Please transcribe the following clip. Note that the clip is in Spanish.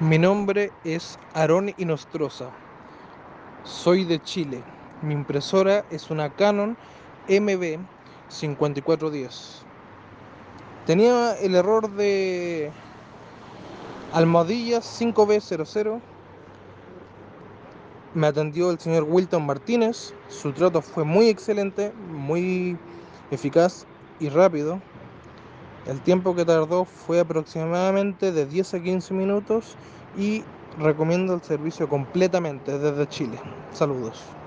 Mi nombre es Aarón Inostroza. Soy de Chile. Mi impresora es una Canon MB5410. Tenía el error de almohadillas 5B00. Me atendió el señor Wilton Martínez. Su trato fue muy excelente, muy eficaz y rápido. El tiempo que tardó fue aproximadamente de 10 a 15 minutos y recomiendo el servicio completamente desde Chile. Saludos.